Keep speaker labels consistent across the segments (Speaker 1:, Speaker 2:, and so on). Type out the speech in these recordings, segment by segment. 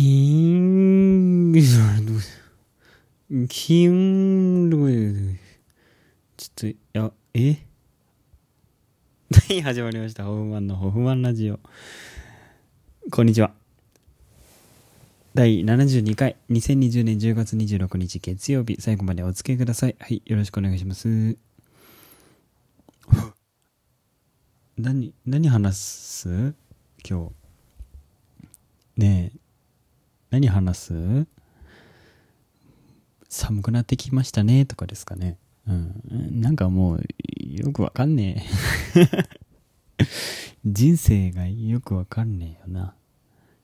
Speaker 1: キーン、キン、ちょっと、や、えはい、始まりました。ホフマンのホフマンラジオ。こんにちは。第72回、2020年10月26日月曜日、最後までお付き合いください。はい、よろしくお願いします。何、何話す今日。ねえ、何話す？寒くなってきましたねとかですかね。うん。なんかもう、よくわかんねえ。人生がよくわかんねえよな。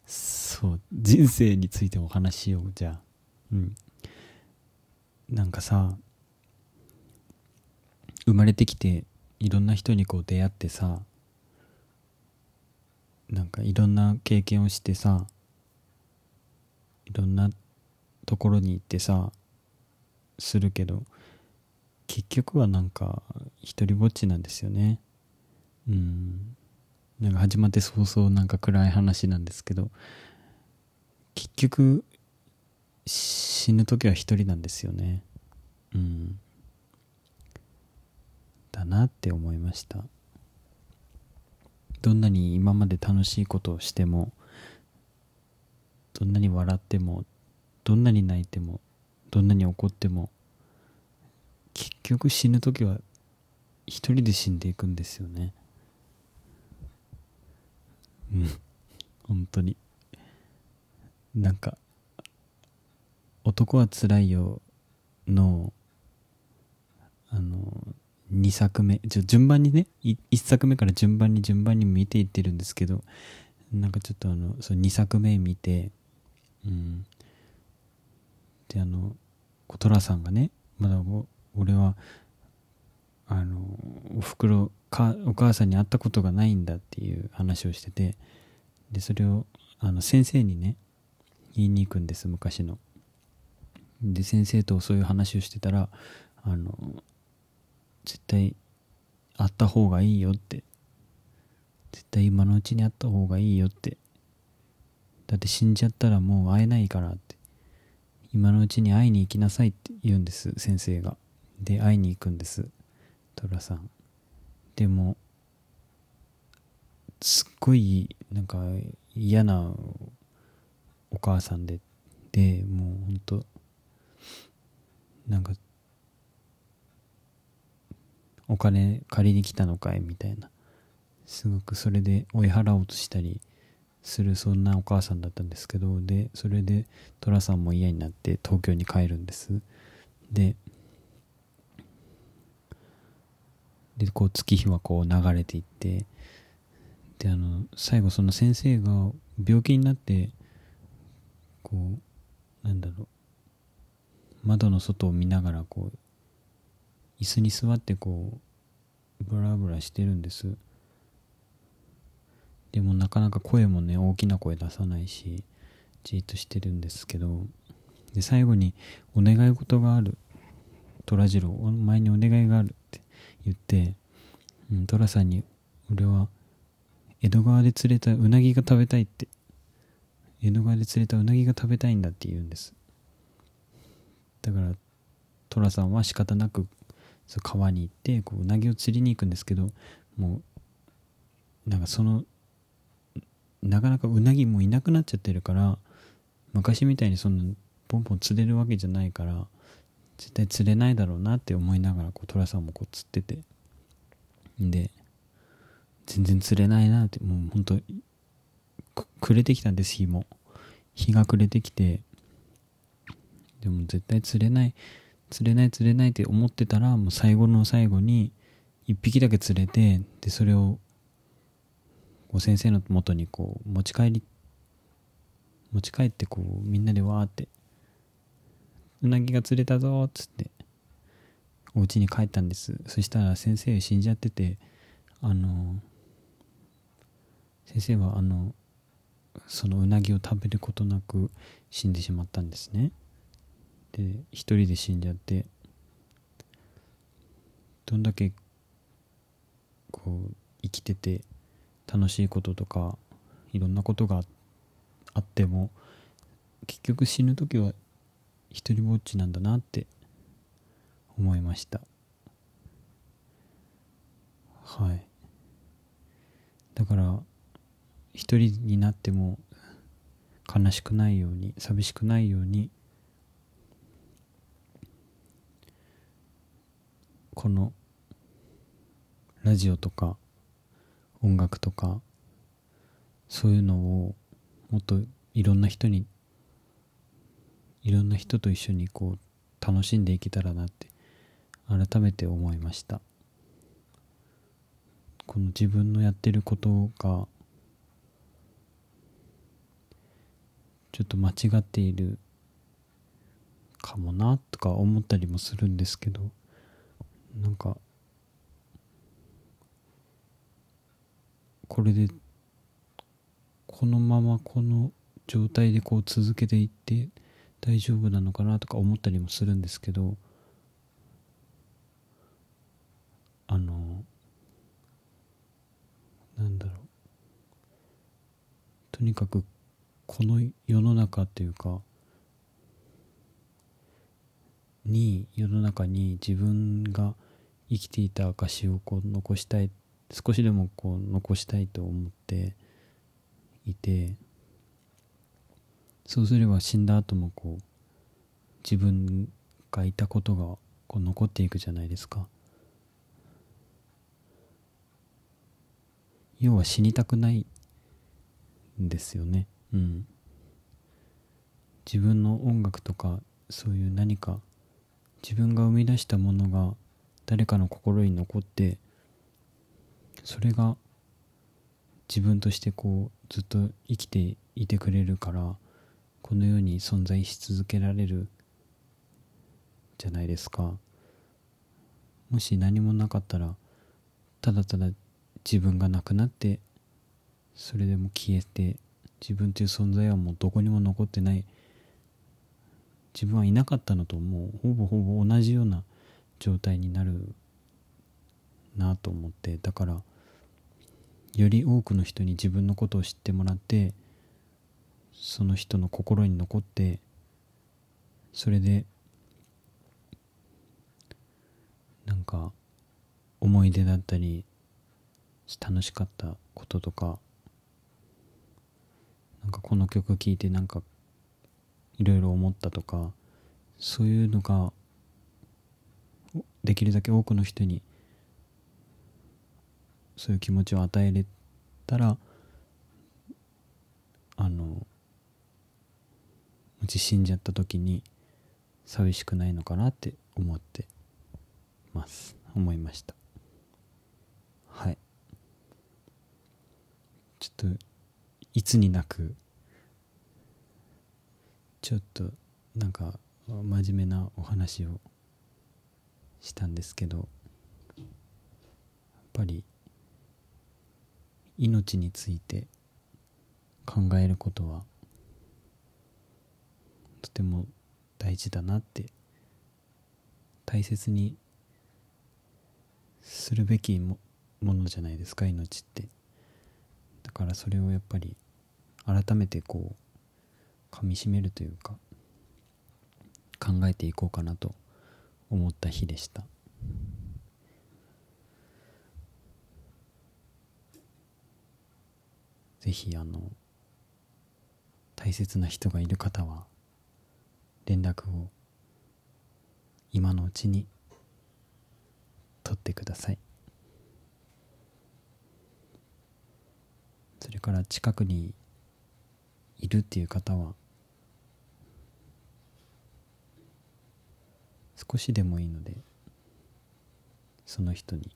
Speaker 1: そう。人生についてお話しよう、じゃあ。うん。なんかさ、生まれてきて、いろんな人にこう出会ってさ、なんかいろんな経験をしてさろんなところに行ってさするけど結局はなんか一人ぼっちなんですよね。うん。なんか始まって早々なんか暗い話なんですけど結局死ぬ時は一人なんですよね。うん。だなって思いました。どんなに今まで楽しいことをしてもどんなに笑ってもどんなに泣いてもどんなに怒っても結局死ぬ時は一人で死んでいくんですよね。うん。本当に。なんか「男はつらいよ」のあの2作目ちょ順番にね1作目から順番に順番に見ていってるんですけどなんかちょっとあのその2作目見てうん。であの寅さんがねまだ俺はあのおふくろかお母さんに会ったことがないんだっていう話をしててでそれをあの先生にね言いに行くんです昔の。で先生とそういう話をしてたらあの絶対会った方がいいよって。絶対今のうちに会った方がいいよって。だって死んじゃったらもう会えないからって。今のうちに会いに行きなさいって言うんです先生が。で会いに行くんです寅さん。でもすっごいなんか嫌なお母さんででもうほんとなんかお金借りに来たのかいみたいな。すごくそれで追い払おうとしたりするそんなお母さんだったんですけどでそれで寅さんも嫌になって東京に帰るんです。ででこう月日はこう流れていってであの最後その先生が病気になってこうなんだろう窓の外を見ながらこう椅子に座ってこうブラブラしてるんです。でもなかなか声もね大きな声出さないしじっとしてるんですけどで最後に「お願い事がある」「虎次郎お前にお願いがある」って言って、うん、虎さんに「俺は江戸川で釣れたうなぎが食べたい」って江戸川で釣れたうなぎが食べたいんだって言うんです。だから寅さんは仕方なく川に行ってこううなぎを釣りに行くんですけどもうなんかそのなかなかうなぎもいなくなっちゃってるから昔みたいにそんなポンポン釣れるわけじゃないから絶対釣れないだろうなって思いながらこう寅さんもこう釣ってて。で全然釣れないなってもうほんと暮れてきたんです日も日が暮れてきて。でも絶対釣れない釣れない釣れないって思ってたらもう最後の最後に1匹だけ釣れてでそれをこう先生の元にこう持ち帰り持ち帰ってこうみんなでわーってうなぎが釣れたぞっつってお家に帰ったんです。そしたら先生死んじゃっててあの先生はあのそのうなぎを食べることなく死んでしまったんですね。で一人で死んじゃってどんだけこう生きてて楽しいこととかいろんなことがあっても結局死ぬ時は一りぼっちなんだなって思いました。はい。だから一人になっても悲しくないように寂しくないようにこのラジオとか音楽とかそういうのをもっといろんな人にいろんな人と一緒にこう楽しんでいけたらなって改めて思いました。この自分のやってることがちょっと間違っているかもなとか思ったりもするんですけどなんかこれでこのままこの状態でこう続けていって大丈夫なのかなとか思ったりもするんですけどあのなんだろう。とにかくこの世の中っていうかに世の中に自分が生きていた証をこう残したい少しでもこう残したいと思っていてそうすれば死んだ後もこう自分がいたことがこう残っていくじゃないですか。要は死にたくないんですよね。うん。自分の音楽とかそういう何か自分が生み出したものが誰かの心に残ってそれが自分としてこうずっと生きていてくれるからこの世に存在し続けられるじゃないですか。もし何もなかったらただただ自分がなくなってそれでも消えて自分という存在はもうどこにも残ってない。自分はいなかったのともうほぼほぼ同じような状態になるなと思ってだからより多くの人に自分のことを知ってもらってその人の心に残ってそれでなんか思い出だったり楽しかったこととかなんかこの曲聴いてなんかいろいろ思ったとかそういうのができるだけ多くの人にそういう気持ちを与えれたらあのもし死んじゃった時に寂しくないのかなって思ってます。思いました。はい。ちょっといつになくちょっとなんか真面目なお話をしたんですけどやっぱり命について考えることはとても大事だなって大切にするべきもものじゃないですか命って。だからそれをやっぱり改めてこうかみしめるというか考えていこうかなと思った日でした。ぜひあの大切な人がいる方は連絡を今のうちに取ってください。それから近くにいるっていう方は少しでもいいのでその人に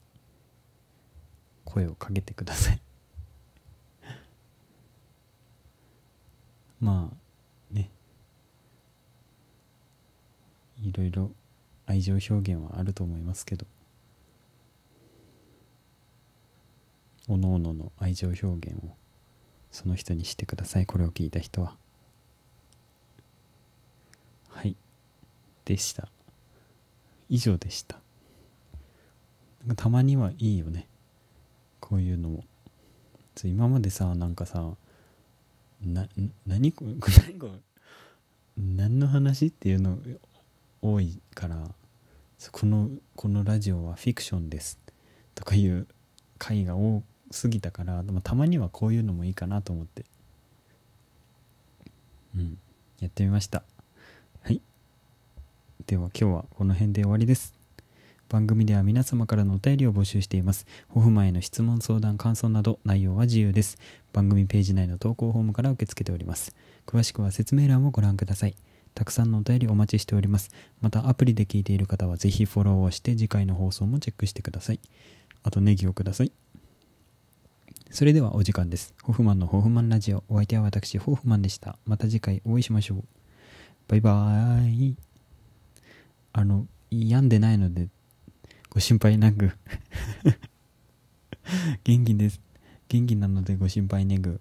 Speaker 1: 声をかけてください。まあね。いろいろ愛情表現はあると思いますけど。おのおのの愛情表現をその人にしてください。これを聞いた人は。はい。でした。以上でした。たまにはいいよね。こういうのも。今までさなんかさな何こ 何こ何の話っていうの多いからこのこのラジオはフィクションですとかいう回が多すぎたからでもたまにはこういうのもいいかなと思って。うん。やってみました。はい。では今日はこの辺で終わりです。番組では皆様からのお便りを募集しています。ホフマンへの質問、相談、感想など内容は自由です。番組ページ内の投稿フォームから受け付けております。詳しくは説明欄をご覧ください。たくさんのお便りお待ちしております。またアプリで聞いている方はぜひフォローをして次回の放送もチェックしてください。あとネギをください。それではお時間です。ホフマンのホフマンラジオ。お相手は私、ホフマンでした。また次回お会いしましょう。バイバーイ。あの、病んでないのでご心配なく 元気です。元気なのでご心配ねぐ。